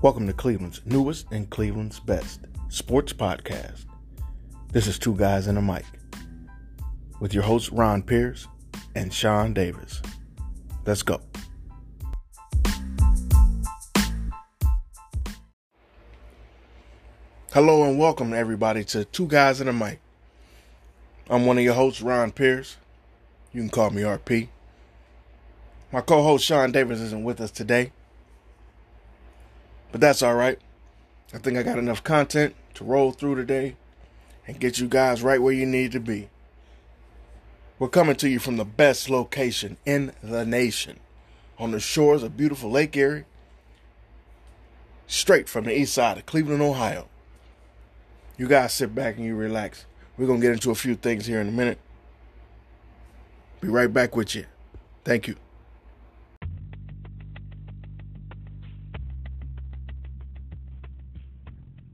Welcome to Cleveland's newest and Cleveland's best sports podcast. This is Two Guys and a Mic with your hosts Ron Pierce and Sean Davis. Let's go. Hello and welcome everybody to Two Guys and a Mic. I'm one of your hosts, Ron Pierce. You can call me RP. My co-host Sean Davis isn't with us today. But that's all right. I think I got enough content to roll through today and get you guys right where you need to be. We're coming to you from the best location in the nation on the shores of beautiful Lake Erie, straight from the east side of Cleveland, Ohio. You guys sit back and you relax. We're going to get into a few things here in a minute. Be right back with you. Thank you.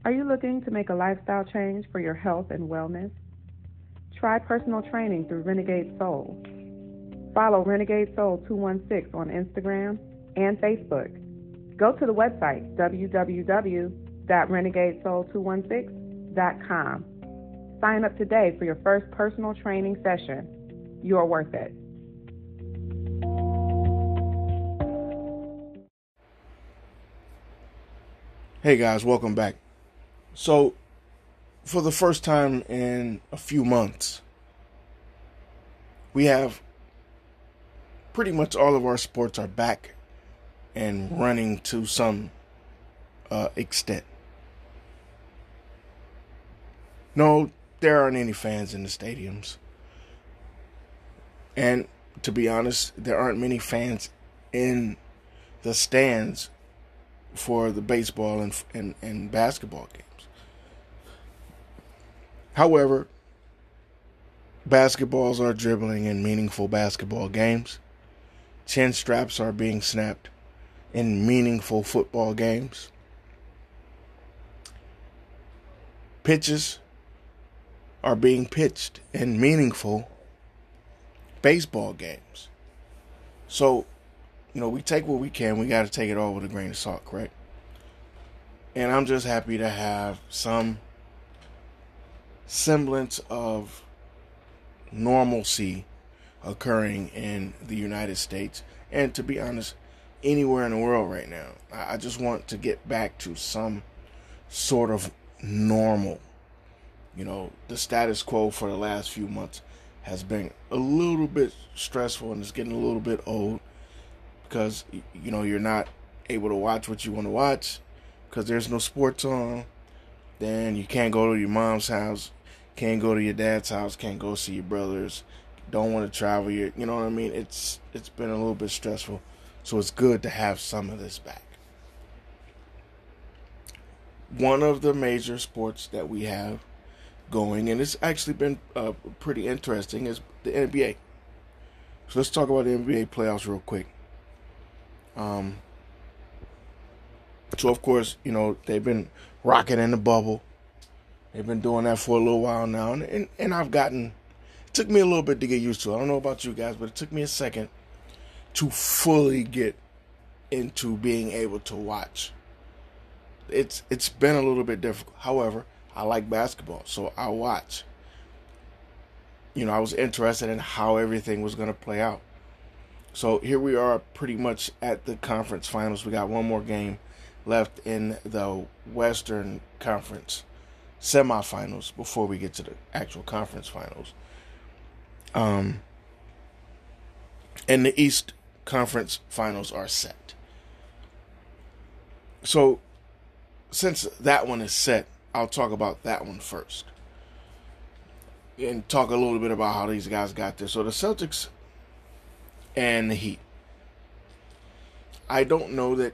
Are you looking to make a lifestyle change for your health and wellness? Try personal training through Renegade Soul. Follow Renegade Soul 216 on Instagram and Facebook. Go to the website www.renegadesoul216.com. Sign up today for your first personal training session. You are worth it. Hey guys, welcome back. So, for the first time in a few months, we have pretty much all of our sports are back and running to some uh, extent. No, there aren't any fans in the stadiums. And to be honest, there aren't many fans in the stands for the baseball and, and, and basketball games. However, basketballs are dribbling in meaningful basketball games. Chin straps are being snapped in meaningful football games. Pitches are being pitched in meaningful baseball games. So, you know, we take what we can. We got to take it all with a grain of salt, correct? And I'm just happy to have some semblance of normalcy occurring in the United States and to be honest anywhere in the world right now. I just want to get back to some sort of normal. You know, the status quo for the last few months has been a little bit stressful and it's getting a little bit old because you know you're not able to watch what you want to watch because there's no sports on. Then you can't go to your mom's house can't go to your dad's house, can't go see your brothers, don't want to travel. You, you know what I mean? It's it's been a little bit stressful, so it's good to have some of this back. One of the major sports that we have going, and it's actually been uh, pretty interesting, is the NBA. So let's talk about the NBA playoffs real quick. Um, so of course, you know they've been rocking in the bubble. They've been doing that for a little while now, and, and, and I've gotten. It took me a little bit to get used to. I don't know about you guys, but it took me a second to fully get into being able to watch. It's it's been a little bit difficult. However, I like basketball, so I watch. You know, I was interested in how everything was going to play out. So here we are, pretty much at the conference finals. We got one more game left in the Western Conference semifinals before we get to the actual conference finals. Um, and the East Conference finals are set. So, since that one is set, I'll talk about that one first. And talk a little bit about how these guys got there. So, the Celtics and the Heat. I don't know that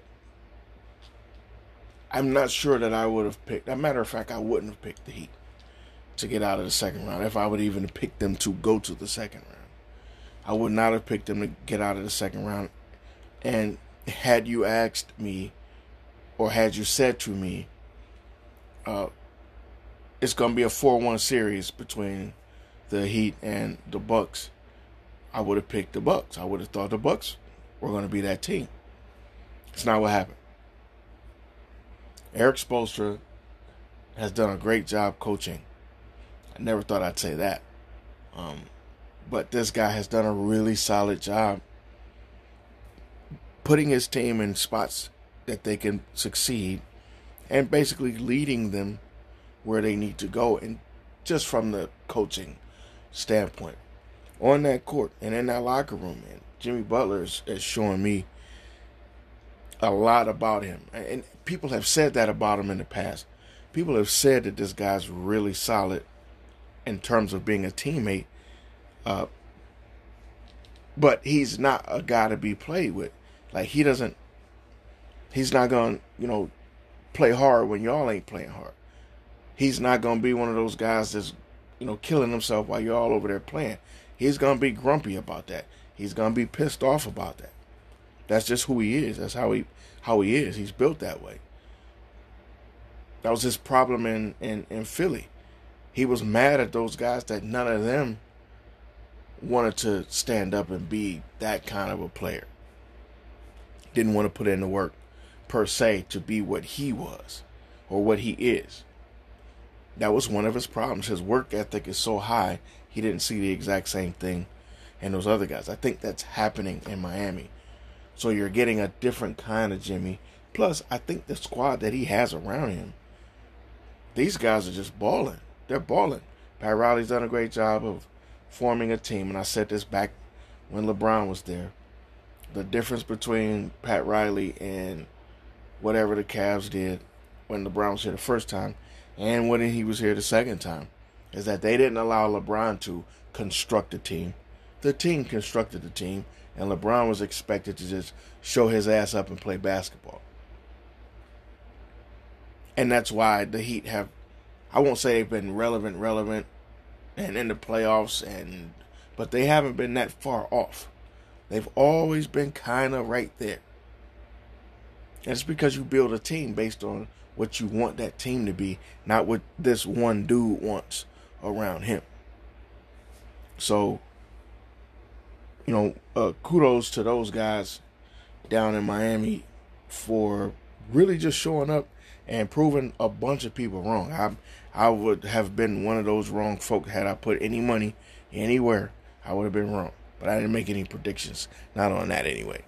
I'm not sure that I would have picked. As a matter of fact, I wouldn't have picked the Heat to get out of the second round. If I would even picked them to go to the second round, I would not have picked them to get out of the second round. And had you asked me, or had you said to me, uh, it's going to be a 4-1 series between the Heat and the Bucks, I would have picked the Bucks. I would have thought the Bucks were going to be that team. It's not what happened. Erik Spoelstra has done a great job coaching. I never thought I'd say that. Um, but this guy has done a really solid job putting his team in spots that they can succeed and basically leading them where they need to go and just from the coaching standpoint on that court and in that locker room man jimmy butler is, is showing me a lot about him and people have said that about him in the past people have said that this guy's really solid in terms of being a teammate uh, but he's not a guy to be played with like he doesn't he's not gonna, you know, play hard when y'all ain't playing hard. He's not gonna be one of those guys that's, you know, killing himself while you're all over there playing. He's gonna be grumpy about that. He's gonna be pissed off about that. That's just who he is. That's how he how he is. He's built that way. That was his problem in, in, in Philly. He was mad at those guys that none of them wanted to stand up and be that kind of a player didn't want to put in the work per se to be what he was or what he is. That was one of his problems. His work ethic is so high, he didn't see the exact same thing in those other guys. I think that's happening in Miami. So you're getting a different kind of Jimmy. Plus, I think the squad that he has around him, these guys are just balling. They're balling. Pat Riley's done a great job of forming a team, and I said this back when LeBron was there the difference between Pat Riley and whatever the Cavs did when LeBron was here the first time and when he was here the second time is that they didn't allow LeBron to construct the team. The team constructed the team, and LeBron was expected to just show his ass up and play basketball. And that's why the Heat have, I won't say they've been relevant, relevant, and in the playoffs, and but they haven't been that far off. They've always been kind of right there. And it's because you build a team based on what you want that team to be, not what this one dude wants around him. So, you know, uh, kudos to those guys down in Miami for really just showing up and proving a bunch of people wrong. I I would have been one of those wrong folk had I put any money anywhere. I would have been wrong. But I didn't make any predictions, not on that anyway.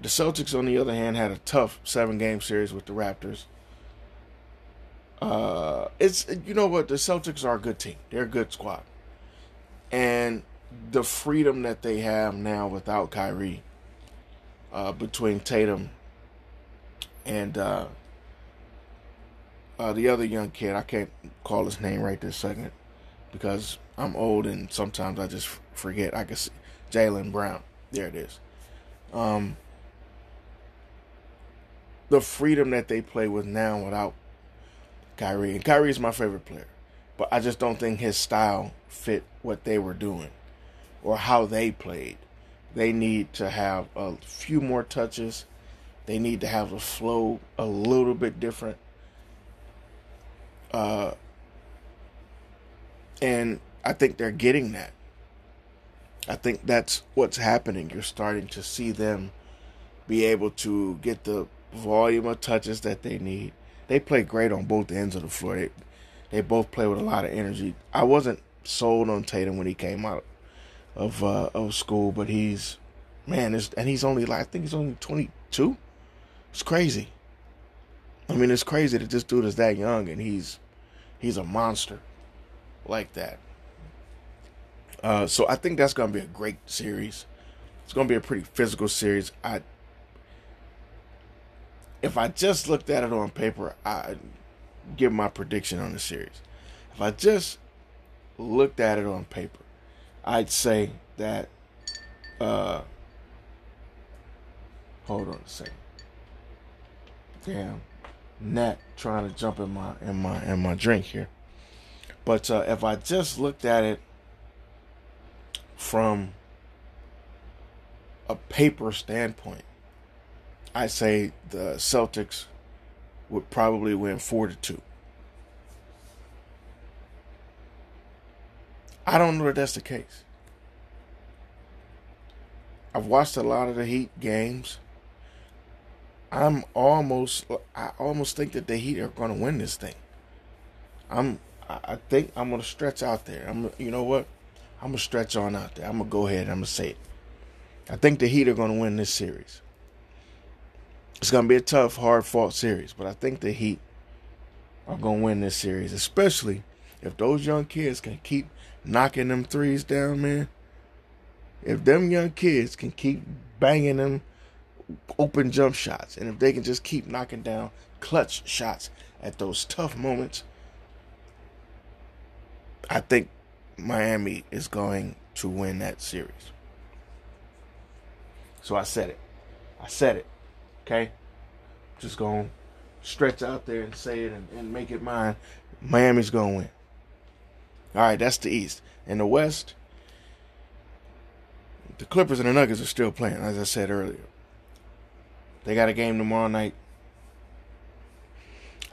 The Celtics, on the other hand, had a tough seven game series with the Raptors. Uh, it's you know what the Celtics are a good team. They're a good squad, and the freedom that they have now without Kyrie, uh, between Tatum and uh, uh, the other young kid, I can't call his name right this second because I'm old and sometimes I just forget. I can see Jaylen Brown. There it is. Um, the freedom that they play with now without Kyrie. And Kyrie is my favorite player. But I just don't think his style fit what they were doing or how they played. They need to have a few more touches. They need to have the flow a little bit different. Uh, and I think they're getting that. I think that's what's happening. You're starting to see them be able to get the volume of touches that they need. They play great on both ends of the floor. They, they both play with a lot of energy. I wasn't sold on Tatum when he came out of uh, of school, but he's man, and he's only like I think he's only 22. It's crazy. I mean, it's crazy that this dude is that young and he's he's a monster like that. Uh, so I think that's to be a great series. It's to be a pretty physical series. I if I just looked at it on paper, I give my prediction on the series. If I just looked at it on paper, I'd say that. Uh, hold on a second. Damn, gnat trying to jump in my in my in my drink here. But uh, if I just looked at it from a paper standpoint, I'd say the Celtics would probably win four to two. I don't know that that's the case. I've watched a lot of the Heat games. I'm almost I almost think that the Heat are going to win this thing. I'm I think I'm going to stretch out there. I'm you know what? I'm going to stretch on out there. I'm going to go ahead. I'm going to say it. I think the Heat are going to win this series. It's going to be a tough, hard fought series, but I think the Heat are going to win this series, especially if those young kids can keep knocking them threes down, man. If them young kids can keep banging them open jump shots. And if they can just keep knocking down clutch shots at those tough moments, I think Miami is going to win that series. So I said it. I said it. Okay? Just going to stretch out there and say it and, and make it mine. Miami's going to win. All right, that's the East. In the West, the Clippers and the Nuggets are still playing, as I said earlier. They got a game tomorrow night.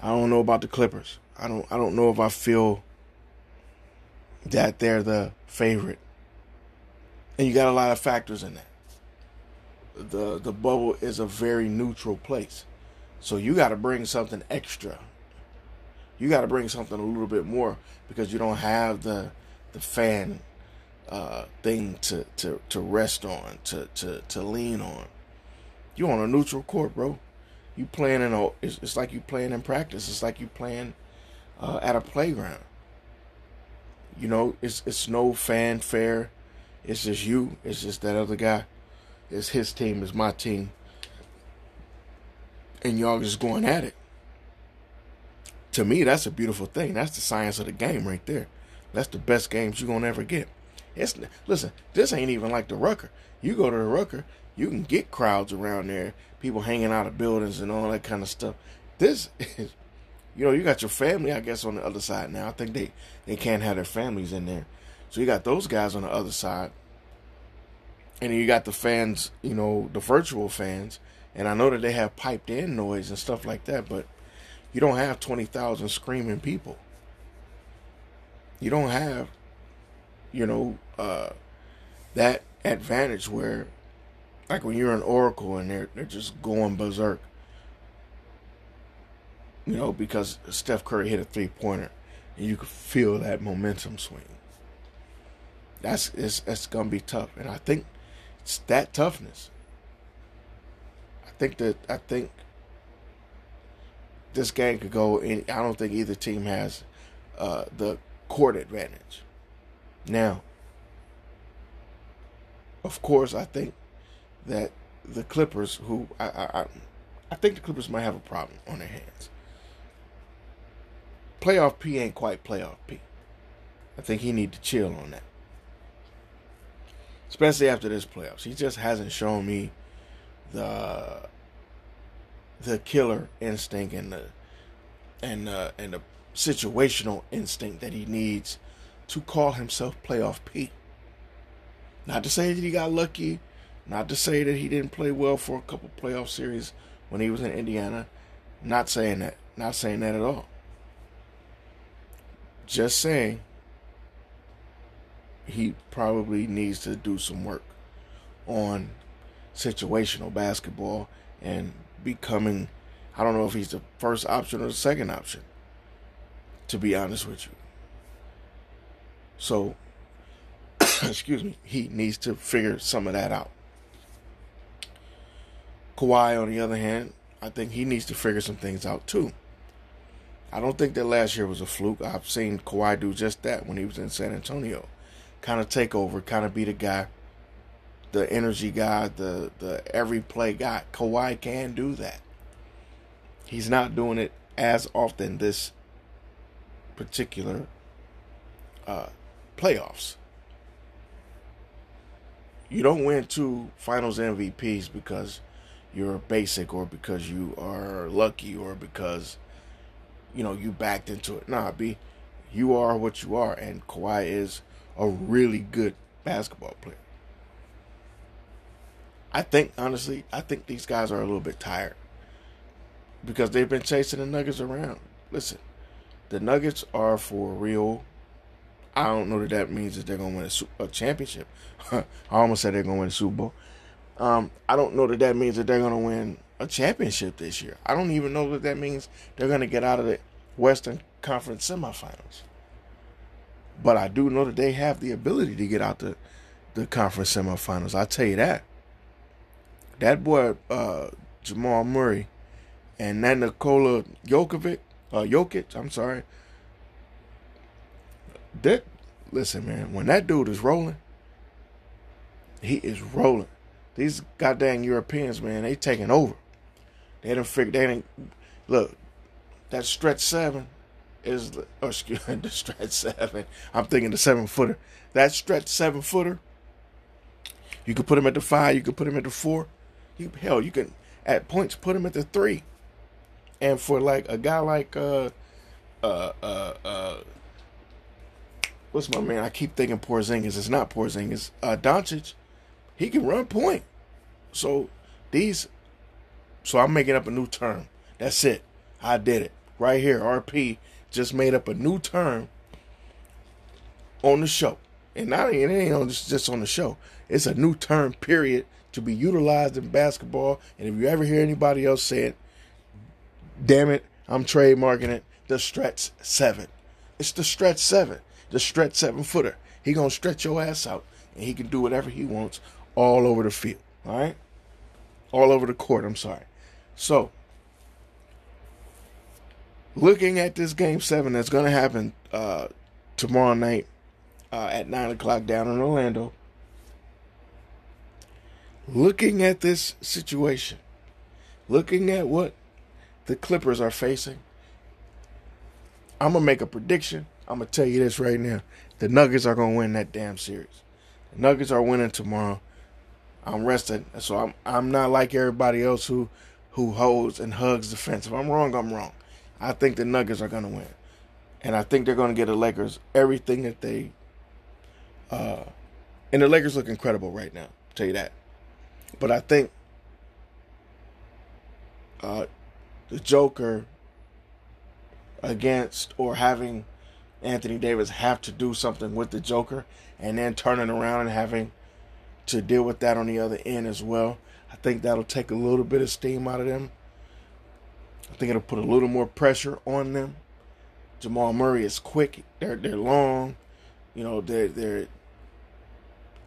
I don't know about the Clippers. I don't I don't know if I feel that they're the favorite. And you got a lot of factors in that. The the bubble is a very neutral place. So you got to bring something extra. You got to bring something a little bit more because you don't have the the fan uh, thing to, to, to rest on, to, to, to lean on. You on a neutral court, bro. You playing in a. It's, it's like you playing in practice. It's like you playing uh, at a playground. You know, it's it's no fanfare. It's just you. It's just that other guy. It's his team. It's my team. And y'all just going at it. To me, that's a beautiful thing. That's the science of the game right there. That's the best games you're gonna ever get. It's listen. This ain't even like the Rucker. You go to the Rucker, you can get crowds around there, people hanging out of buildings and all that kind of stuff. This is, you know, you got your family, I guess, on the other side now. I think they, they can't have their families in there. So you got those guys on the other side. And you got the fans, you know, the virtual fans. And I know that they have piped in noise and stuff like that, but you don't have 20,000 screaming people. You don't have, you know, uh, that advantage where like when you're an Oracle and they're they're just going berserk. You know, because Steph Curry hit a three pointer and you could feel that momentum swing. That's it's it's gonna be tough. And I think it's that toughness. I think that I think this game could go in I don't think either team has uh, the court advantage. Now, of course, I think that the Clippers, who I, I, I think the Clippers might have a problem on their hands. Playoff P ain't quite playoff P. I think he need to chill on that, especially after this playoffs. He just hasn't shown me the the killer instinct and the and uh, and the situational instinct that he needs to call himself playoff P. Not to say that he got lucky not to say that he didn't play well for a couple playoff series when he was in Indiana. Not saying that. Not saying that at all. Just saying he probably needs to do some work on situational basketball and becoming I don't know if he's the first option or the second option to be honest with you. So excuse me, he needs to figure some of that out. Kawhi, on the other hand, I think he needs to figure some things out too. I don't think that last year was a fluke. I've seen Kawhi do just that when he was in San Antonio. Kind of take over, kind of be the guy, the energy guy, the the every play guy. Kawhi can do that. He's not doing it as often this particular uh, playoffs. You don't win two Finals MVPs because you're basic or because you are lucky or because you know you backed into it. Nah, B, you are what you are, and Kawhi is a really good basketball player. I think honestly, I think these guys are a little bit tired because they've been chasing the Nuggets around. Listen, the Nuggets are for real. I don't know that that means that they're gonna win a, a championship. I almost said they're gonna win a Super Bowl. Um, I don't know that that means that they're going to win a championship this year. I don't even know that that means they're going to get out of the Western Conference semifinals. But I do know that they have the ability to get out the the conference semifinals. I'll tell you that. That boy, uh, Jamal Murray, and that Nikola Jokovic, uh, Jokic, I'm sorry. That listen, man, when that dude is rolling, he is rolling. These goddamn Europeans, man, they taking over. They didn't figure. They didn't look. That stretch seven is, oh, excuse me, the stretch seven. I'm thinking the seven footer. That stretch seven footer. You could put him at the five. You could put him at the four. You hell, you can at points put him at the three. And for like a guy like uh uh uh uh what's my man? I keep thinking Porzingis. It's not Porzingis. Uh Doncic, he can run point. So these so I'm making up a new term. That's it. I did it. Right here. RP just made up a new term on the show. And not it ain't on just, just on the show. It's a new term, period, to be utilized in basketball. And if you ever hear anybody else say it, damn it, I'm trademarking it. The stretch seven. It's the stretch seven. The stretch seven footer. He gonna stretch your ass out, and he can do whatever he wants all over the field. All right, all over the court. I'm sorry. So, looking at this game seven that's gonna happen uh, tomorrow night uh, at nine o'clock down in Orlando. Looking at this situation, looking at what the Clippers are facing, I'm gonna make a prediction. I'm gonna tell you this right now: the Nuggets are gonna win that damn series. The Nuggets are winning tomorrow. I'm resting, so I'm I'm not like everybody else who who holds and hugs the fence. If I'm wrong, I'm wrong. I think the Nuggets are gonna win, and I think they're gonna get the Lakers everything that they. Uh, and the Lakers look incredible right now. I'll tell you that. But I think uh, the Joker against or having Anthony Davis have to do something with the Joker and then turning around and having to deal with that on the other end as well. I think that'll take a little bit of steam out of them. I think it'll put a little more pressure on them. Jamal Murray is quick. They're they're long. You know, they're they're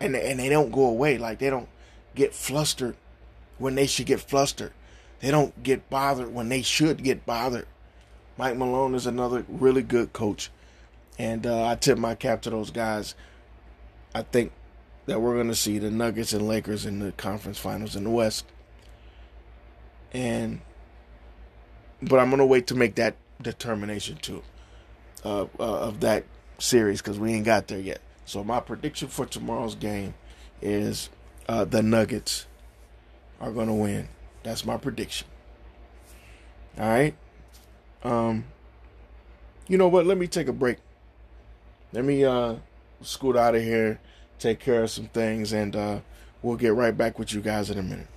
and and they don't go away. Like they don't get flustered when they should get flustered. They don't get bothered when they should get bothered. Mike Malone is another really good coach. And uh, I tip my cap to those guys. I think that we're going to see the Nuggets and Lakers in the conference finals in the West. And, but I'm going to wait to make that determination too uh, uh, of that series because we ain't got there yet. So my prediction for tomorrow's game is uh, the Nuggets are going to win. That's my prediction. All right. Um, you know what? Let me take a break. Let me uh, scoot out of here, take care of some things, and uh, we'll get right back with you guys in a minute.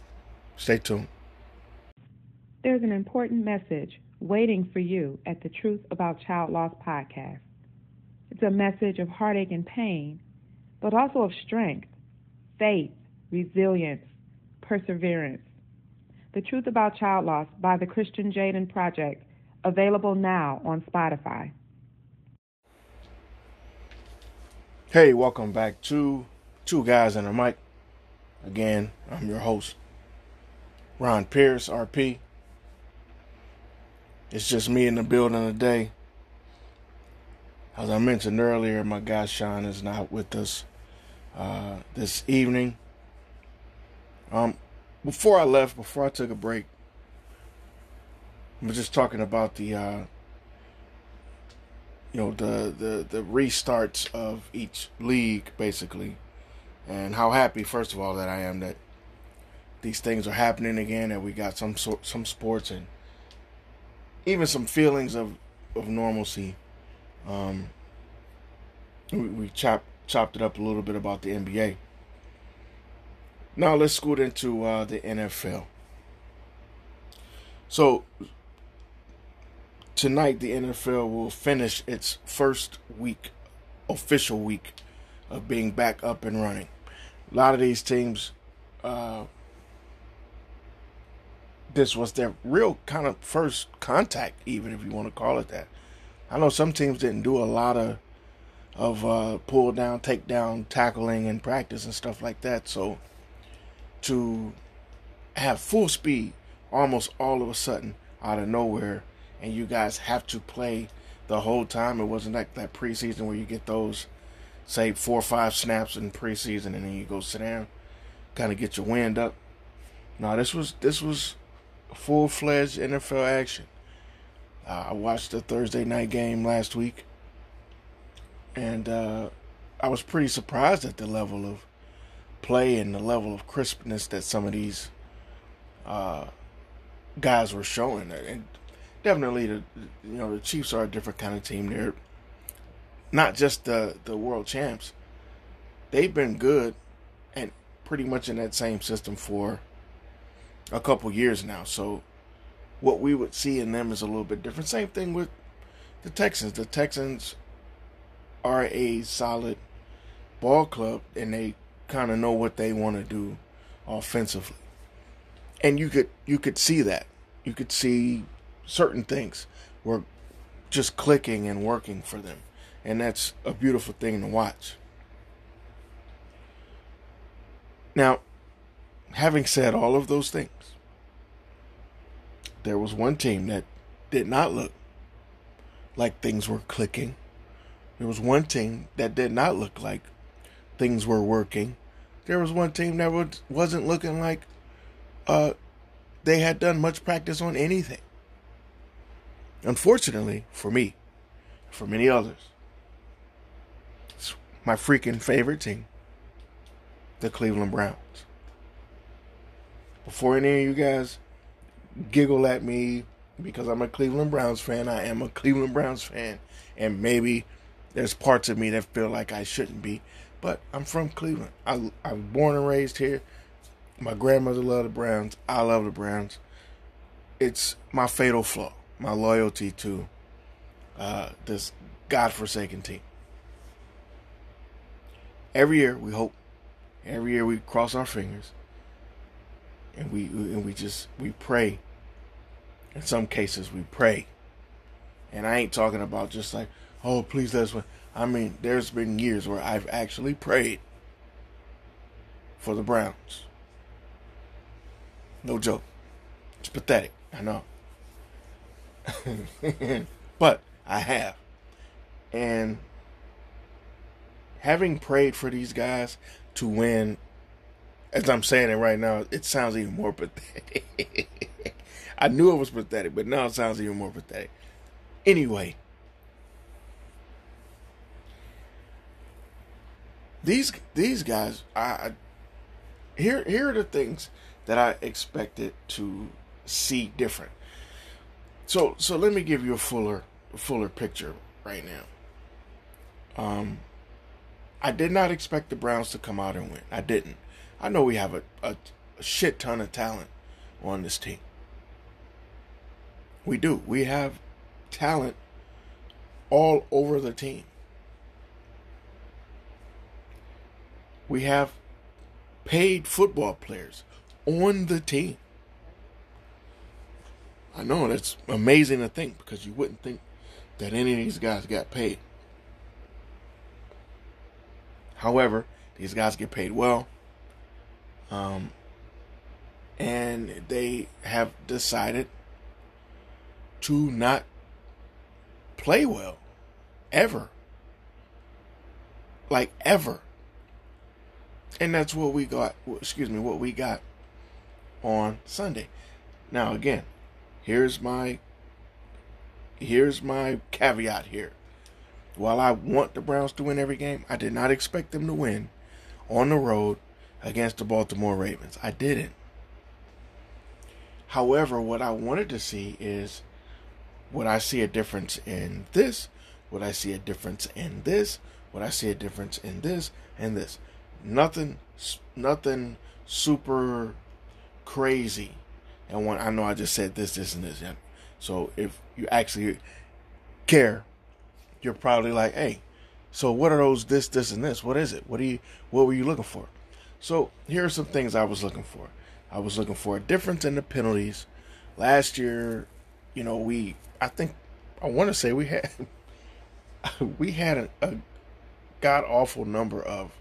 Stay tuned. There's an important message waiting for you at the Truth About Child Loss podcast. It's a message of heartache and pain, but also of strength, faith, resilience, perseverance. The Truth About Child Loss by the Christian Jaden Project, available now on Spotify. Hey, welcome back to Two Guys and a Mic. Again, I'm your host, Ron Pierce, RP. It's just me in the building today. As I mentioned earlier, my guy Sean is not with us uh, this evening. Um, before I left, before I took a break, I was just talking about the, uh, you know, the, the the restarts of each league, basically, and how happy, first of all, that I am that these things are happening again, and we got some sort, some sports, and even some feelings of of normalcy. Um, we, we chopped chopped it up a little bit about the NBA. Now let's scoot into uh, the NFL. So tonight the NFL will finish its first week, official week of being back up and running. A lot of these teams uh, this was their real kind of first contact, even if you want to call it that. I know some teams didn't do a lot of of uh, pull down, take down, tackling and practice and stuff like that. So to have full speed almost all of a sudden out of nowhere, and you guys have to play the whole time. It wasn't like that preseason where you get those, say, four or five snaps in preseason, and then you go sit down, kind of get your wind up. No, this was this was full fledged NFL action. Uh, I watched the Thursday night game last week, and uh, I was pretty surprised at the level of play and the level of crispness that some of these uh, guys were showing. And definitely, the you know the Chiefs are a different kind of team. They're not just the the world champs. They've been good and pretty much in that same system for a couple years now. So what we would see in them is a little bit different. Same thing with the Texans. The Texans are a solid ball club and they kind of know what they want to do offensively. And you could you could see that. You could see certain things were just clicking and working for them. And that's a beautiful thing to watch. Now, having said all of those things, there was one team that did not look like things were clicking. There was one team that did not look like things were working. There was one team that was, wasn't looking like uh, they had done much practice on anything. Unfortunately, for me, for many others, it's my freaking favorite team, the Cleveland Browns. Before any of you guys giggle at me because I'm a Cleveland Browns fan. I am a Cleveland Browns fan, and maybe there's parts of me that feel like I shouldn't be, but I'm from Cleveland. I I was born and raised here. My grandmother loved the Browns. I love the Browns. It's my fatal flaw, my loyalty to uh, this godforsaken team. Every year we hope. Every year we cross our fingers, and we and we just we pray in some cases, we pray. And I ain't talking about just like, oh, please let us win. I mean, there's been years where I've actually prayed for the Browns. No joke. It's pathetic. I know. but I have. And having prayed for these guys to win, as I'm saying it right now, it sounds even more pathetic. I knew it was pathetic, but now it sounds even more pathetic. Anyway, these these guys, I here here are the things that I expected to see different. So so let me give you a fuller fuller picture right now. Um, I did not expect the Browns to come out and win. I didn't. I know we have a, a, a shit ton of talent on this team. We do. We have talent all over the team. We have paid football players on the team. I know that's amazing to think because you wouldn't think that any of these guys got paid. However, these guys get paid well. Um, and they have decided to not play well ever. Like ever. And that's what we got, excuse me, what we got on Sunday. Now again, here's my here's my caveat here. While I want the Browns to win every game, I did not expect them to win on the road against the Baltimore Ravens. I didn't. However, what I wanted to see is would I see a difference in this? Would I see a difference in this? Would I see a difference in this and this? Nothing, nothing super crazy. And when I know I just said this, this, and this. So if you actually care, you're probably like, hey, so what are those this, this, and this? What is it? What do you what were you looking for? So here are some things I was looking for. I was looking for a difference in the penalties Last year, you know, we I think I want to say we had we had a, a god awful number of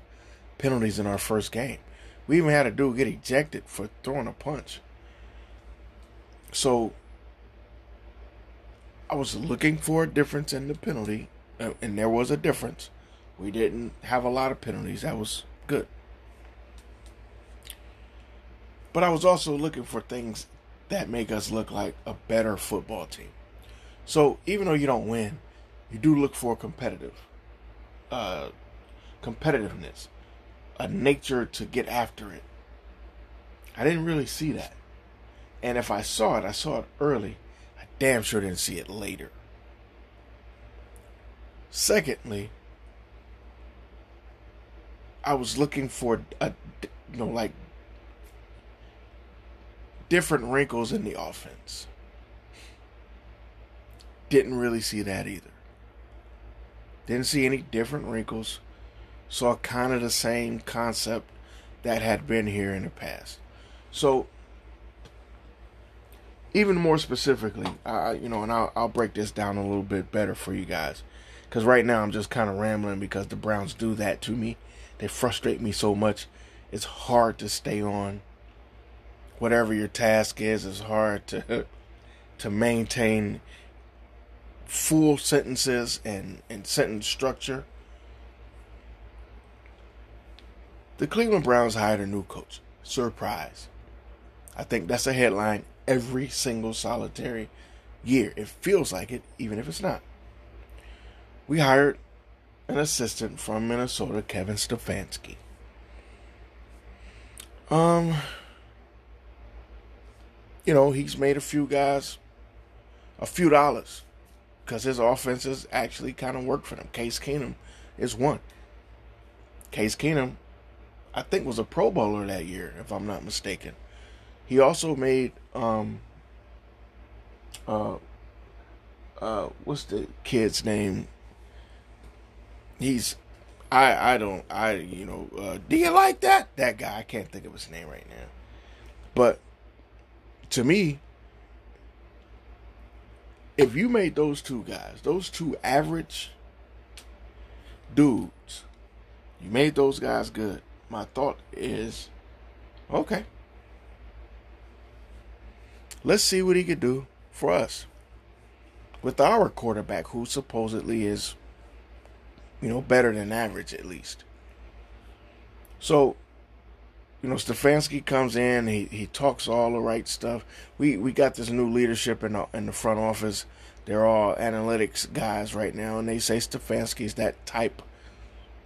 penalties in our first game. We even had a dude get ejected for throwing a punch. So I was looking for a difference in the penalty, uh, and there was a difference. We didn't have a lot of penalties. That was good. But I was also looking for things that make us look like a better football team. So even though you don't win, you do look for competitive uh, competitiveness, a nature to get after it. I didn't really see that. And if I saw it, I saw it early. I damn sure didn't see it later. Secondly, I was looking for a, you know, like different wrinkles in the offense. Didn't really see that either. Didn't see any different wrinkles. Saw kind of the same concept that had been here in the past. So, even more specifically, I, you know, and I'll, I'll break this down a little bit better for you guys. Because right now I'm just kind of rambling because the Browns do that to me. They frustrate me so much. It's hard to stay on whatever your task is. It's hard to to maintain full sentences and, and sentence structure. The Cleveland Browns hired a new coach. Surprise. I think that's a headline every single solitary year. It feels like it, even if it's not. We hired an assistant from Minnesota, Kevin Stefanski. Um, you know, he's made a few guys a few dollars because his offenses actually kind of work for them. Case Keenum is one. Case Keenum, I think, was a Pro Bowler that year, if I'm not mistaken. He also made um uh uh what's the kid's name? He's I I don't I you know uh, do you like that that guy? I can't think of his name right now, but to me, if you made those two guys, those two average dudes, you made those guys good. My thought is, okay, let's see what he could do for us with our quarterback, who supposedly is, you know, better than average at least. So you know, Stefanski comes in, he, he talks all the right stuff. We we got this new leadership in the, in the front office. They're all analytics guys right now, and they say Stefanski is that type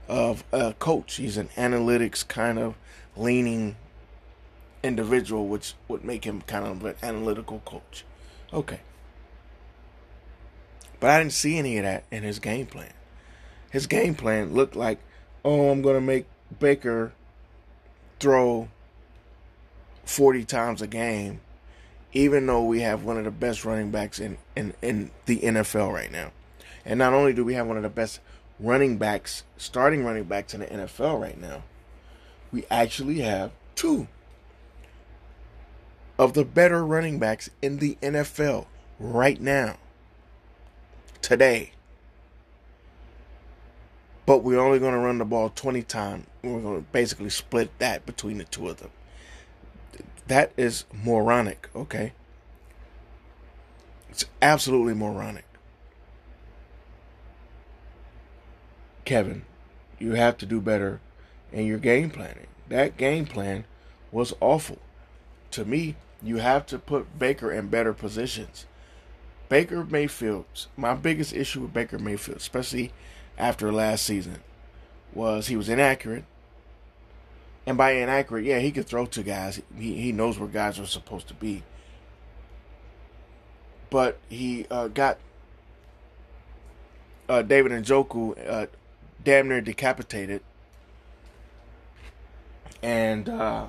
of a coach. He's an analytics kind of leaning individual, which would make him kind of an analytical coach. Okay. But I didn't see any of that in his game plan. His game plan looked like, oh, I'm going to make Baker throw 40 times a game, even though we have one of the best running backs in, in, in the NFL right now. And not only do we have one of the best running backs, starting running backs in the NFL right now, we actually have two of the better running backs in the NFL right now. Today but we're only going to run the ball 20 times. We're going to basically split that between the two of them. That is moronic, okay? It's absolutely moronic. Kevin, you have to do better in your game planning. That game plan was awful. To me, you have to put Baker in better positions. Baker Mayfield, my biggest issue with Baker Mayfield, especially after last season was he was inaccurate. And by inaccurate, yeah, he could throw to guys. He he knows where guys are supposed to be. But he uh, got uh, David Njoku uh, damn near decapitated. And uh,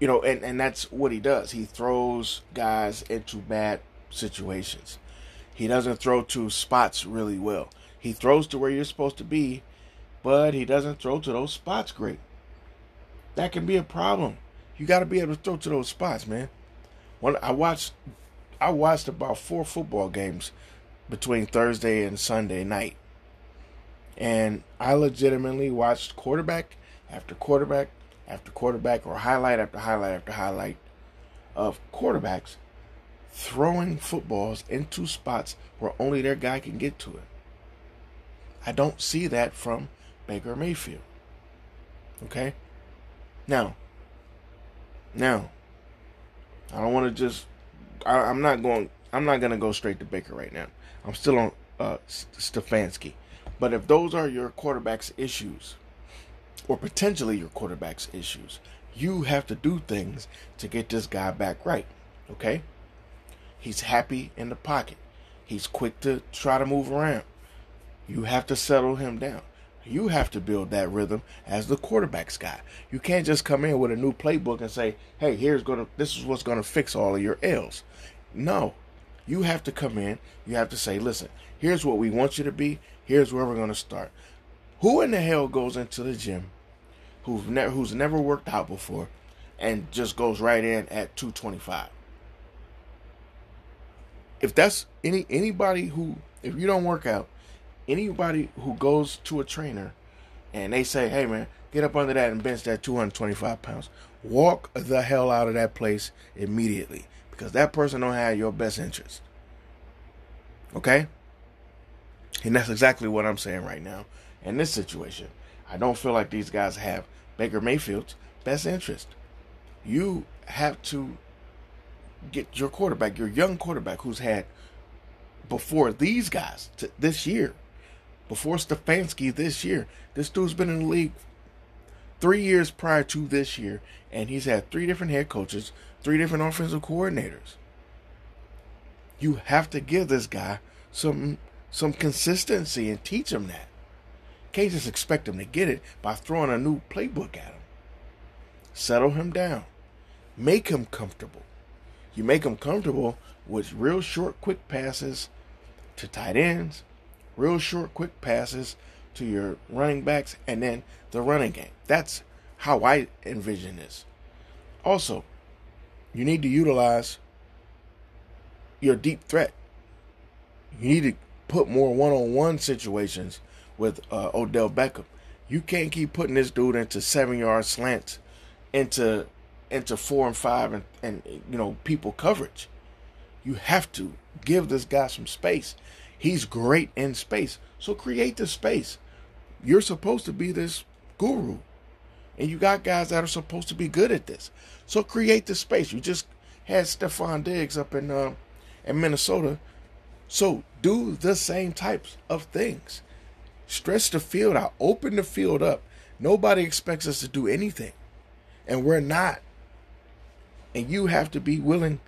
you know, and, and that's what he does. He throws guys into bad situations. He doesn't throw to spots really well. He throws to where you're supposed to be, but he doesn't throw to those spots great. That can be a problem. You got to be able to throw to those spots, man. When I watched, I watched about four football games between Thursday and Sunday night, and I legitimately watched quarterback after quarterback after quarterback, or highlight after highlight after highlight of quarterbacks throwing footballs into spots where only their guy can get to it. I don't see that from Baker Mayfield. Okay? Now, now, I don't want to just. I, am not going. I'm not going to go straight to Baker right now. I'm still on uh, Stefanski. But if those are your quarterback's issues, or potentially your quarterback's issues, you have to do things to get this guy back right. Okay? He's happy in the pocket. He's quick to try to move around. You have to settle him down. You have to build that rhythm as the quarterback's guy. You can't just come in with a new playbook and say, "Hey, here's gonna this is what's gonna fix all of your L's." No, you have to come in. You have to say, "Listen, here's what we want you to be. Here's where we're gonna start." Who in the hell goes into the gym, who's never who's never worked out before, and just goes right in at 225? If that's any anybody who if you don't work out anybody who goes to a trainer and they say, hey man, get up under that and bench that 225 pounds, walk the hell out of that place immediately because that person don't have your best interest. Okay? And that's exactly what I'm saying right now. In this situation, I don't feel like these guys have Baker Mayfield's best interest. You have to get your quarterback, your young quarterback who's had before these guys to this year before Stefanski this year. This dude's been in the league three years prior to this year, and he's had three different head coaches, three different offensive coordinators. You have to give this guy some some consistency and teach him that. Can't just expect him to get it by throwing a new playbook at him. Settle him down. Make him comfortable. You make him comfortable with real short, quick passes to tight ends, real short, quick passes to your running backs, and then the running game. That's how I envision this. Also, you need to utilize your deep threat. You need to put more one on one situations with uh, Odell Beckham. You can't keep putting this dude into seven yard slants, into into four and five and, and you know people coverage. You have to give this guy some space. He's great in space. So create the space. You're supposed to be this guru. And you got guys that are supposed to be good at this. So create the space. You just had Stefon Diggs up in uh, in Minnesota. So do the same types of things. Stretch the field out. Open the field up. Nobody expects us to do anything. And we're not. And you have to be willing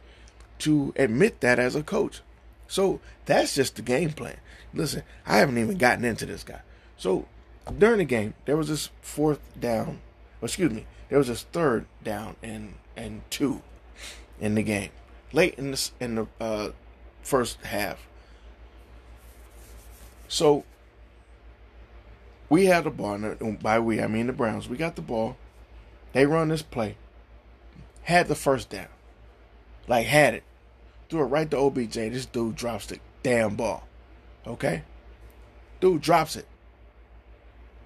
to admit that as a coach. So that's just the game plan. Listen, I haven't even gotten into this guy. So during the game, there was this fourth down, excuse me, there was this third down and and two in the game, late in the in the uh, first half. So we had the ball. And by we, I mean the Browns. We got the ball. They run this play. Had the first down. Like had it threw it right to OBJ. This dude drops the damn ball. Okay? Dude drops it.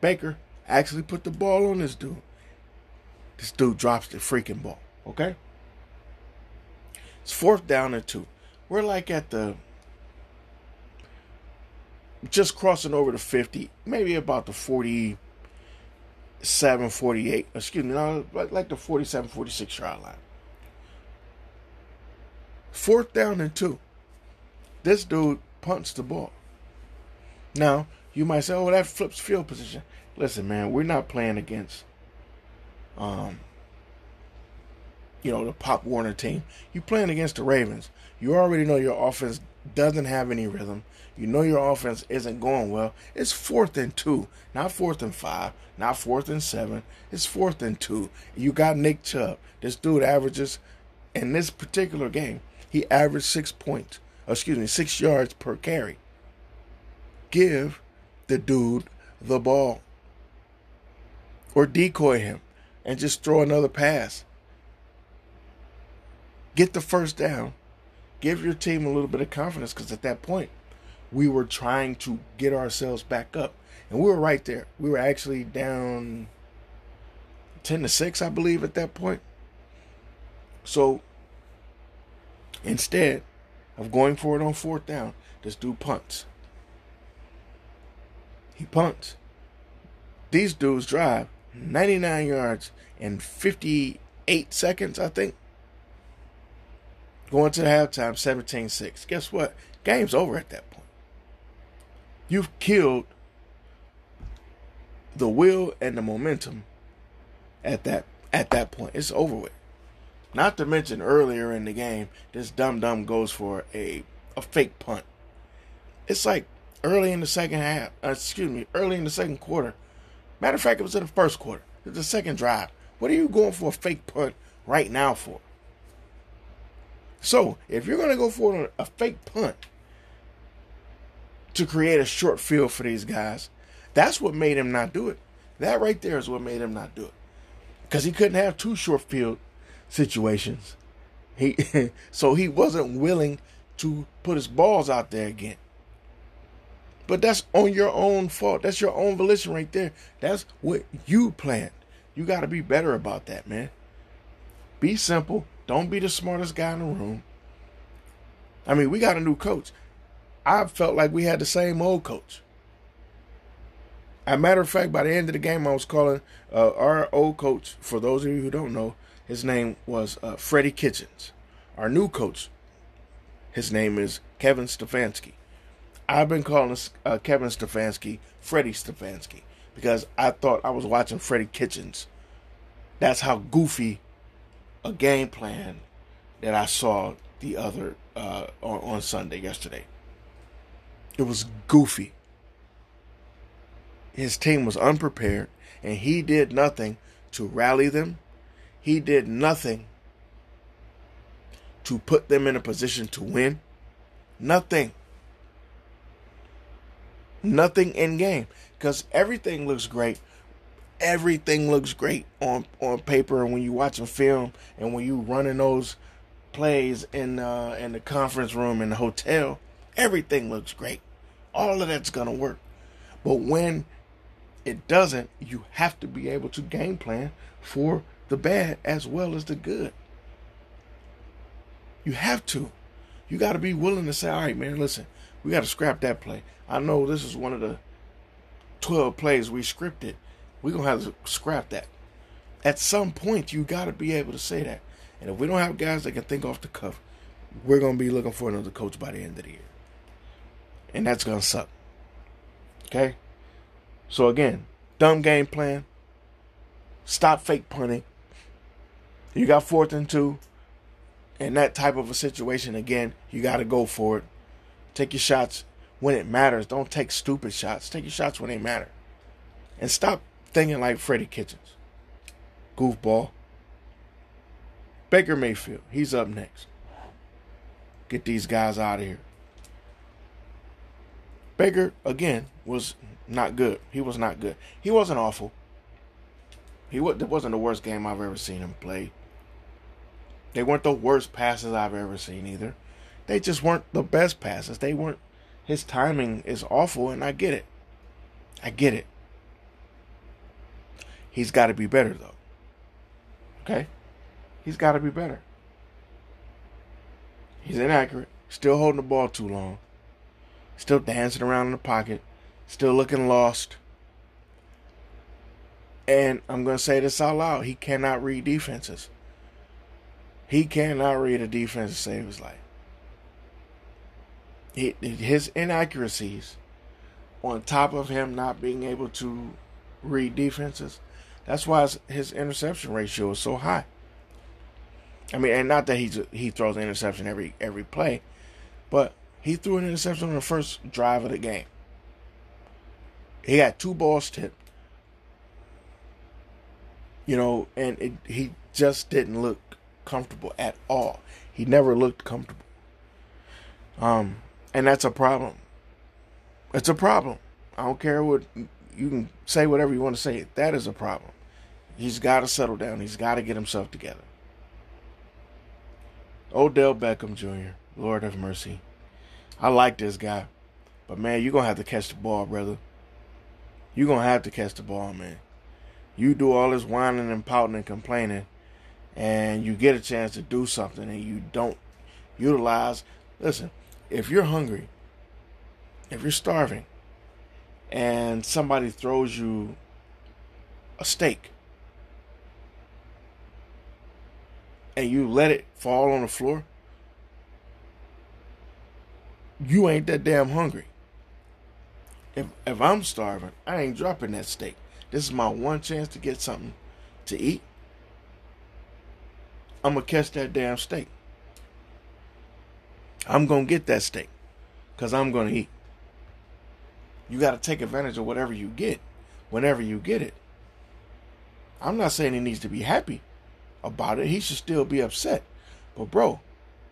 Baker actually put the ball on this dude. This dude drops the freaking ball. Okay? It's fourth down and two. We're like at the just crossing over the 50, maybe about the 47, 48, excuse me, like the 47, 46 yard line. Fourth down and two. This dude punts the ball. Now, you might say, oh, that flips field position. Listen, man, we're not playing against, um, you know, the Pop Warner team. You're playing against the Ravens. You already know your offense doesn't have any rhythm. You know your offense isn't going well. It's fourth and two, not fourth and five, not fourth and seven. It's fourth and two. You got Nick Chubb. This dude averages in this particular game he averaged six points, uh, excuse me, six yards per carry. Give the dude the ball. Or decoy him and just throw another pass. get the first down, give your team a little bit of confidence because at that point, we were trying to get ourselves back up. And we were right there. We were actually down 10 to 6, I believe, at that point. So instead of going for it on fourth down, this dude punts. He punts. These dudes drive 99 yards in 58 seconds, I think. Going to the halftime 17 6. Guess what? Game's over at that point. You've killed the will and the momentum at that at that point. It's over with. Not to mention earlier in the game, this dumb dumb goes for a a fake punt. It's like early in the second half, uh, excuse me, early in the second quarter. Matter of fact, it was in the first quarter. The second drive. What are you going for a fake punt right now for? So, if you're going to go for a fake punt to create a short field for these guys, that's what made him not do it. That right there is what made him not do it. Because he couldn't have two short field situations. He so he wasn't willing to put his balls out there again. But that's on your own fault. That's your own volition right there. That's what you planned. You got to be better about that, man. Be simple. Don't be the smartest guy in the room. I mean, we got a new coach. I felt like we had the same old coach. As a matter of fact, by the end of the game, I was calling uh, our old coach. For those of you who don't know, his name was uh, Freddie Kitchens. Our new coach, his name is Kevin Stefanski. I've been calling uh, Kevin Stefanski Freddie Stefanski because I thought I was watching Freddie Kitchens. That's how goofy a game plan that I saw the other uh, on, on Sunday yesterday. It was goofy. His team was unprepared, and he did nothing to rally them. He did nothing to put them in a position to win. Nothing. Nothing in game because everything looks great. Everything looks great on on paper, and when you watch a film, and when you running those plays in uh, in the conference room in the hotel, everything looks great. All of that's gonna work, but when it doesn't, you have to be able to game plan for the bad as well as the good. You have to. You got to be willing to say, all right, man, listen, we got to scrap that play. I know this is one of the 12 plays we scripted. We're going to have to scrap that. At some point, you got to be able to say that. And if we don't have guys that can think off the cuff, we're going to be looking for another coach by the end of the year. And that's going to suck. Okay? So, again, dumb game plan. Stop fake punting. You got fourth and two. In that type of a situation, again, you got to go for it. Take your shots when it matters. Don't take stupid shots. Take your shots when they matter. And stop thinking like Freddie Kitchens. Goofball. Baker Mayfield, he's up next. Get these guys out of here. Baker, again, was not good. He was not good. He wasn't awful. He wasn't the worst game I've ever seen him play. They weren't the worst passes I've ever seen either. They just weren't the best passes. They weren't. His timing is awful, and I get it. I get it. He's got to be better, though. Okay? He's got to be better. He's inaccurate. Still holding the ball too long. Still dancing around in the pocket. Still looking lost. And I'm going to say this out loud. He cannot read defenses. He cannot read a defense to save his life. He, his inaccuracies, on top of him not being able to read defenses, that's why his, interception ratio is so high. I mean, and not that he's he throws an interception every every play, but he threw an interception on the first drive of the game. He got two balls tipped. You know, and it, he just didn't look comfortable at all. He never looked comfortable. Um, and that's a problem. It's a problem. I don't care what you can say whatever you want to say. That is a problem. He's got to settle down. He's got to get himself together. Odell Beckham Jr. Lord have mercy. I like this guy. But man, you're gonna have to catch the ball, brother. You're gonna have to catch the ball, man. You do all this whining and pouting and complaining, and you get a chance to do something and you don't utilize. Listen, if you're hungry, if you're starving, and somebody throws you a steak, and you let it fall on the floor, you ain't that damn hungry. If if I'm starving, I ain't dropping that steak. This is my one chance to get something to eat. I'm gonna catch that damn steak. I'm gonna get that steak because I'm gonna eat. You got to take advantage of whatever you get, whenever you get it. I'm not saying he needs to be happy about it. He should still be upset. But bro,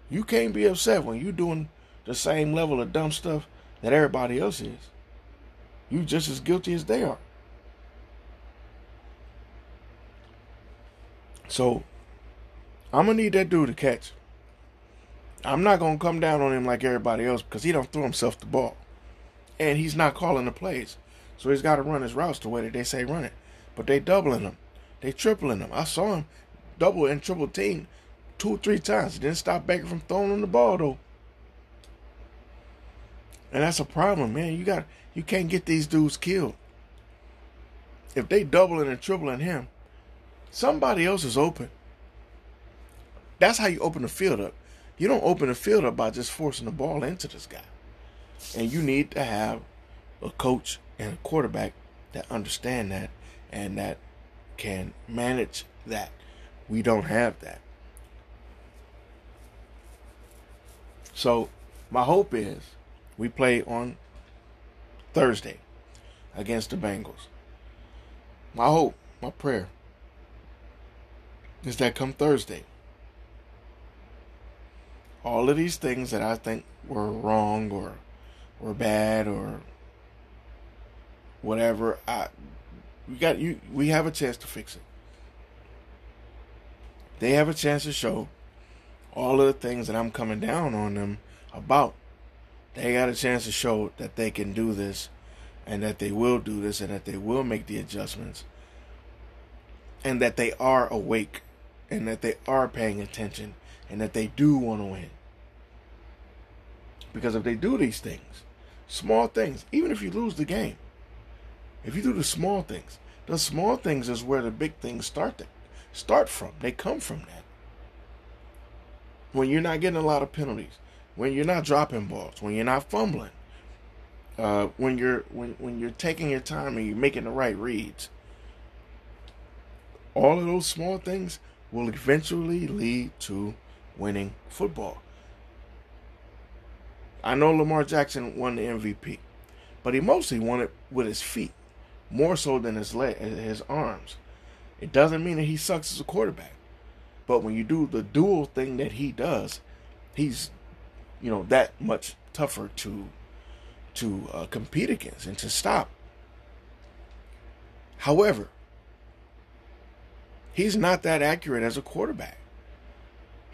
you can't be upset when you're doing the same level of dumb stuff that everybody else is. You just as guilty as they are. So I'm gonna need that dude to catch. I'm not gonna come down on him like everybody else because he don't throw himself the ball, and he's not calling the plays. So he's got to run his routes the way that they say run it. But they doubling him, they tripling him. I saw him double and triple team two three times. He didn't stop Baker from throwing him the ball though. And that's a problem, man. You got you can't get these dudes killed. If they doubling and tripling him, somebody else is open. That's how you open the field up. You don't open the field up by just forcing the ball into this guy. And you need to have a coach and a quarterback that understand that and that can manage that. We don't have that. So, my hope is we play on Thursday against the Bengals. My hope, my prayer is that come Thursday, all of these things that I think were wrong or were bad or whatever, I we got you we have a chance to fix it. They have a chance to show all of the things that I'm coming down on them about. They got a chance to show that they can do this and that they will do this and that they will make the adjustments and that they are awake and that they are paying attention and that they do want to win. Because if they do these things, small things, even if you lose the game, if you do the small things, the small things is where the big things start to start from. They come from that. When you're not getting a lot of penalties, when you're not dropping balls, when you're not fumbling, uh, when you're when when you're taking your time and you're making the right reads, all of those small things will eventually lead to winning football. I know Lamar Jackson won the MVP, but he mostly won it with his feet, more so than his leg, his arms. It doesn't mean that he sucks as a quarterback, but when you do the dual thing that he does, he's, you know, that much tougher to to uh, compete against and to stop. However, he's not that accurate as a quarterback.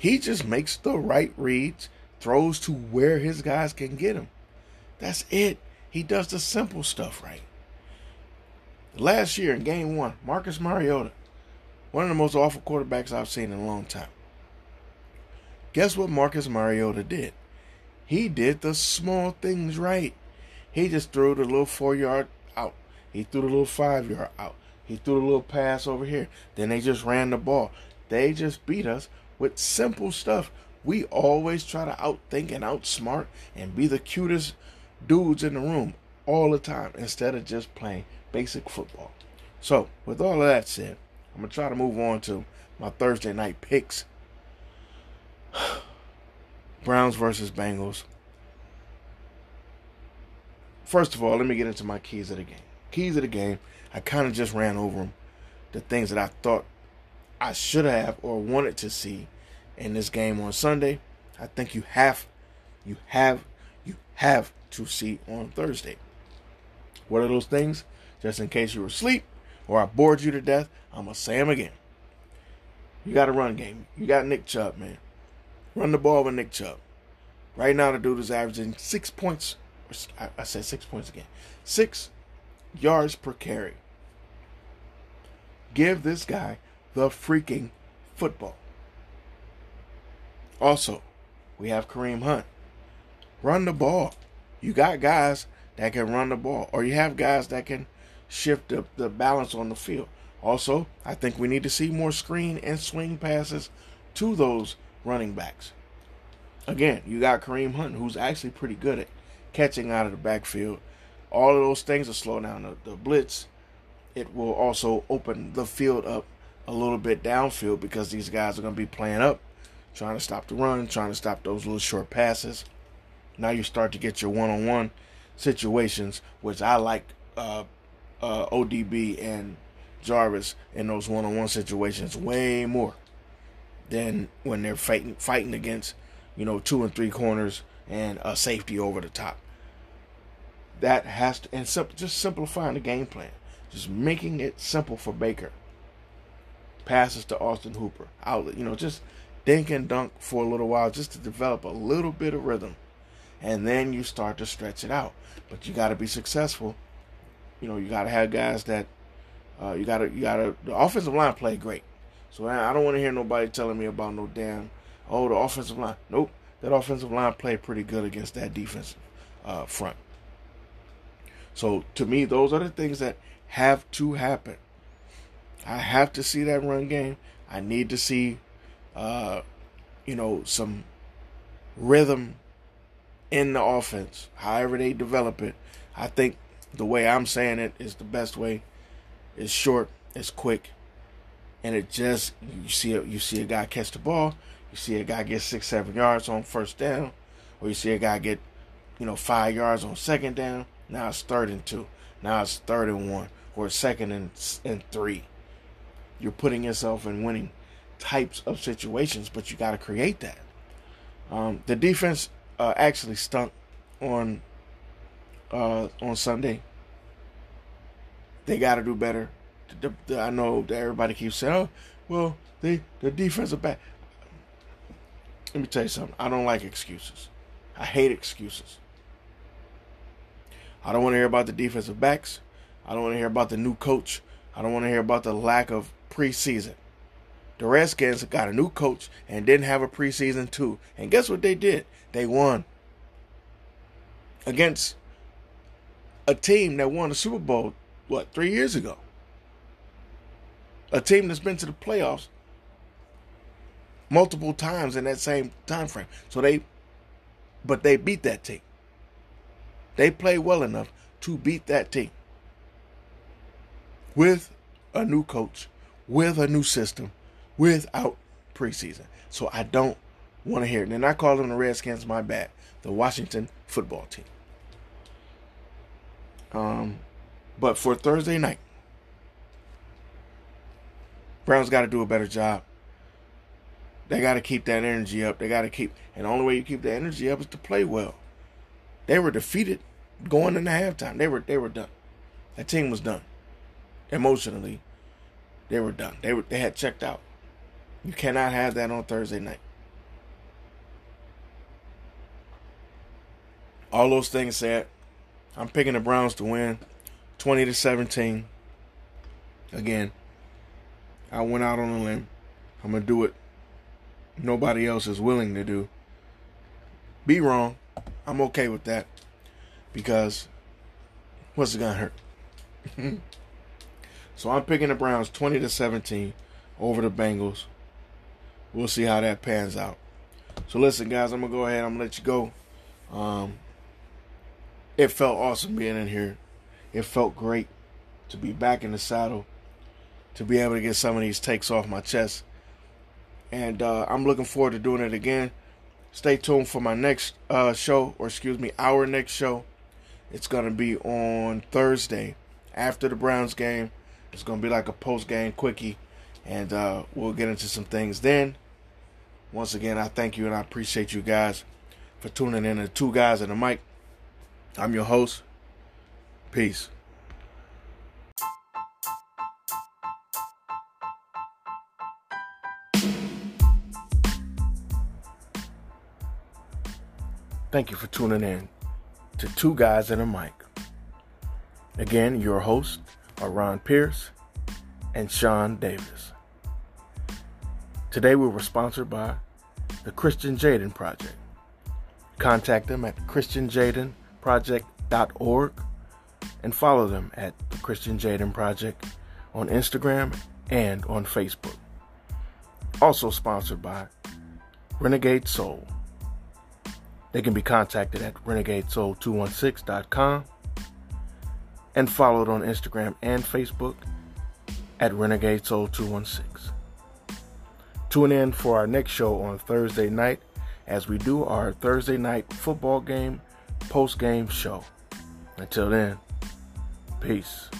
He just makes the right reads, throws to where his guys can get him. That's it. He does the simple stuff right. Last year in game one, Marcus Mariota, one of the most awful quarterbacks I've seen in a long time. Guess what Marcus Mariota did? He did the small things right. He just threw the little four yard out. He threw the little five yard out. He threw the little pass over here. Then they just ran the ball. They just beat us with simple stuff. We always try to outthink and outsmart and be the cutest dudes in the room all the time instead of just playing basic football. So, with all of that said, I'm going to try to move on to my Thursday night picks. Browns versus Bengals. First of all, let me get into my keys of the game. Keys of the game, I kind of just ran over them. The things that I thought I should have or wanted to see in this game on Sunday. I think you have, you have, you have to see on Thursday. What are those things? Just in case you were asleep or I bored you to death, I'm going to say them again. You got a run game. You got Nick Chubb, man. Run the ball with Nick Chubb. Right now, the dude is averaging six points. I said six points again. Six yards per carry. Give this guy the freaking football. Also, we have Kareem Hunt. Run the ball. You got guys that can run the ball, or you have guys that can shift the, the balance on the field. Also, I think we need to see more screen and swing passes to those running backs. Again, you got Kareem Hunt, who's actually pretty good at catching out of the backfield. All of those things will slow down the, the blitz. It will also open the field up a little bit downfield because these guys are going to be playing up, trying to stop the run, trying to stop those little short passes. Now you start to get your one on one situations, which I like uh, uh, ODB and Jarvis in those one on one situations way more than when they're fighting fighting against, you know, two and three corners and a safety over the top. That has to and sim- just simplifying the game plan, just making it simple for Baker. Passes to Austin Hooper, outlet, you know, just dink and dunk for a little while, just to develop a little bit of rhythm, and then you start to stretch it out. But you got to be successful. You know, you got to have guys that uh, you got to you got to the offensive line play great. So I don't want to hear nobody telling me about no damn oh the offensive line. Nope, that offensive line played pretty good against that defensive uh, front. So to me, those are the things that have to happen. I have to see that run game. I need to see, uh, you know, some rhythm in the offense. However they develop it, I think the way I'm saying it is the best way. It's short, it's quick, and it just you see a, you see a guy catch the ball, you see a guy get six seven yards on first down, or you see a guy get you know five yards on second down. Now it's third and two. Now it's third and one, or second and and three. You're putting yourself in winning types of situations, but you got to create that. Um, the defense uh, actually stunk on uh, on Sunday. They got to do better. The, the, I know that everybody keeps saying, "Oh, well, they the defensive back." Let me tell you something. I don't like excuses. I hate excuses. I don't want to hear about the defensive backs. I don't want to hear about the new coach. I don't want to hear about the lack of preseason. The Redskins got a new coach and didn't have a preseason too. And guess what they did? They won against a team that won the Super Bowl what three years ago. A team that's been to the playoffs multiple times in that same time frame. So they, but they beat that team. They played well enough to beat that team with a new coach, with a new system, without preseason. So I don't want to hear it. And I call them the Redskins, my bad. The Washington football team. Um, but for Thursday night, Browns got to do a better job. They got to keep that energy up. They got to keep, and the only way you keep the energy up is to play well. They were defeated going into halftime. They were they were done. That team was done. Emotionally, they were done. They were they had checked out. You cannot have that on Thursday night. All those things said, I'm picking the Browns to win 20 to 17. Again, I went out on a limb. I'm going to do it nobody else is willing to do. Be wrong. I'm okay with that because what's it going to hurt? so I'm picking the Browns 20 to 17 over the Bengals. We'll see how that pans out. So listen, guys, I'm gonna go ahead. I'm gonna let you go. Um, it felt awesome being in here. It felt great to be back in the saddle, to be able to get some of these takes off my chest. And uh, I'm looking forward to doing it again. Stay tuned for my next uh, show, or excuse me, our next show. It's to be on Thursday after the Browns game. It's going to be like a post game quickie, and uh, we'll get into some things then. Once again, I thank you and I appreciate you guys for tuning in to Two Guys and a Mic. I'm your host. Peace. Thank you for tuning in to Two Guys and a Mic. Again, your hosts are Ron Pierce and Sean Davis. Today we were sponsored by the Christian Jaden Project. Contact them at christianjadenproject.org and follow them at the Christian Jaden Project on Instagram and on Facebook. Also sponsored by Renegade Soul. They can be contacted at renegadesoul216.com and followed on Instagram and Facebook at Renegade Soul 216. Tune in for our next show on Thursday night as we do our Thursday night football game post game show. Until then, peace.